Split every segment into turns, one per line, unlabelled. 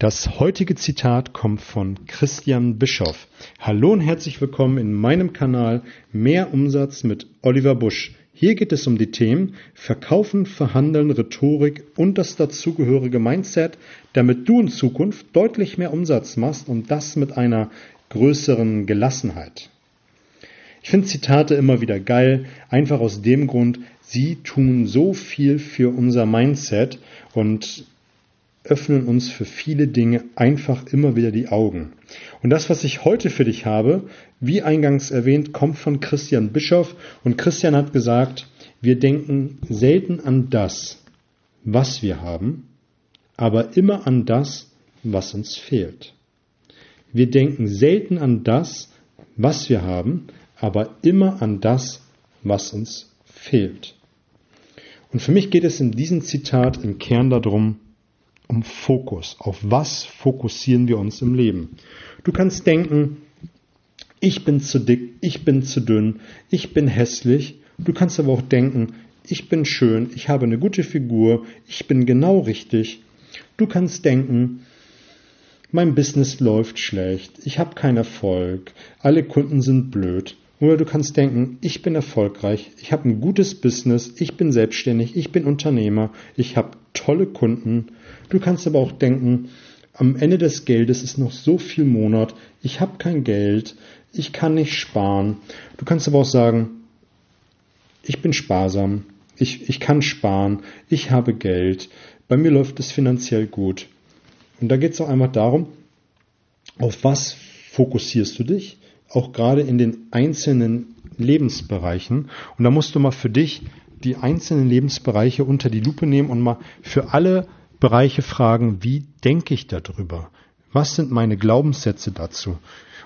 Das heutige Zitat kommt von Christian Bischoff. Hallo und herzlich willkommen in meinem Kanal Mehr Umsatz mit Oliver Busch. Hier geht es um die Themen Verkaufen, Verhandeln, Rhetorik und das dazugehörige Mindset, damit du in Zukunft deutlich mehr Umsatz machst und das mit einer größeren Gelassenheit. Ich finde Zitate immer wieder geil, einfach aus dem Grund, sie tun so viel für unser Mindset und öffnen uns für viele Dinge einfach immer wieder die Augen. Und das, was ich heute für dich habe, wie eingangs erwähnt, kommt von Christian Bischoff. Und Christian hat gesagt, wir denken selten an das, was wir haben, aber immer an das, was uns fehlt. Wir denken selten an das, was wir haben, aber immer an das, was uns fehlt. Und für mich geht es in diesem Zitat im Kern darum, um Fokus. Auf was fokussieren wir uns im Leben? Du kannst denken, ich bin zu dick, ich bin zu dünn, ich bin hässlich. Du kannst aber auch denken, ich bin schön, ich habe eine gute Figur, ich bin genau richtig. Du kannst denken, mein Business läuft schlecht, ich habe keinen Erfolg, alle Kunden sind blöd. Oder du kannst denken, ich bin erfolgreich, ich habe ein gutes Business, ich bin selbstständig, ich bin Unternehmer, ich habe tolle Kunden. Du kannst aber auch denken, am Ende des Geldes ist noch so viel Monat, ich habe kein Geld, ich kann nicht sparen. Du kannst aber auch sagen, ich bin sparsam, ich, ich kann sparen, ich habe Geld, bei mir läuft es finanziell gut. Und da geht es auch einmal darum, auf was fokussierst du dich? Auch gerade in den einzelnen Lebensbereichen. Und da musst du mal für dich die einzelnen Lebensbereiche unter die Lupe nehmen und mal für alle Bereiche fragen, wie denke ich darüber? Was sind meine Glaubenssätze dazu?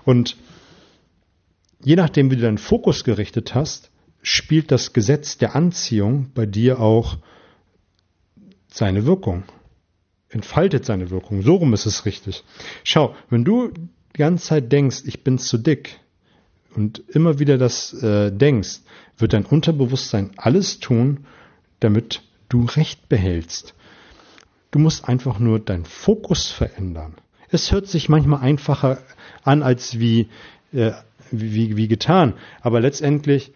Und je nachdem, wie du deinen Fokus gerichtet hast, spielt das Gesetz der Anziehung bei dir auch seine Wirkung. Entfaltet seine Wirkung. So rum ist es richtig. Schau, wenn du die ganze Zeit denkst, ich bin zu dick und immer wieder das äh, denkst, wird dein Unterbewusstsein alles tun, damit du Recht behältst. Du musst einfach nur deinen Fokus verändern. Es hört sich manchmal einfacher an als wie, äh, wie, wie getan, aber letztendlich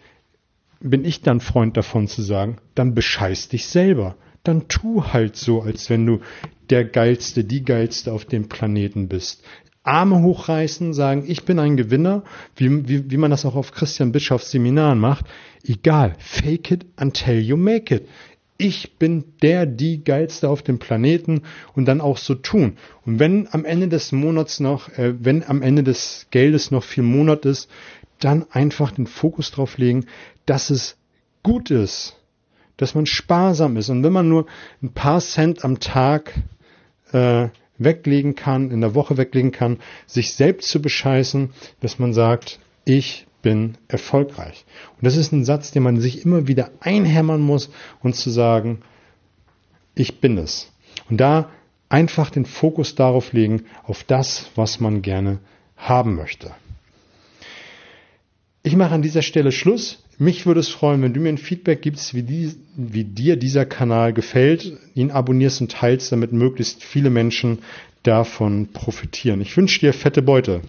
bin ich dann Freund davon zu sagen, dann bescheiß dich selber. Dann tu halt so, als wenn du der Geilste, die Geilste auf dem Planeten bist. Arme hochreißen, sagen, ich bin ein Gewinner, wie, wie, wie man das auch auf Christian Bischofs Seminaren macht. Egal, fake it until you make it. Ich bin der, die Geilste auf dem Planeten und dann auch so tun. Und wenn am Ende des Monats noch, äh, wenn am Ende des Geldes noch viel Monat ist, dann einfach den Fokus drauf legen, dass es gut ist, dass man sparsam ist. Und wenn man nur ein paar Cent am Tag äh, weglegen kann, in der Woche weglegen kann, sich selbst zu bescheißen, dass man sagt, ich bin erfolgreich. Und das ist ein Satz, den man sich immer wieder einhämmern muss und zu sagen, ich bin es. Und da einfach den Fokus darauf legen, auf das, was man gerne haben möchte. Ich mache an dieser Stelle Schluss. Mich würde es freuen, wenn du mir ein Feedback gibst, wie, die, wie dir dieser Kanal gefällt, ihn abonnierst und teilst, damit möglichst viele Menschen davon profitieren. Ich wünsche dir fette Beute.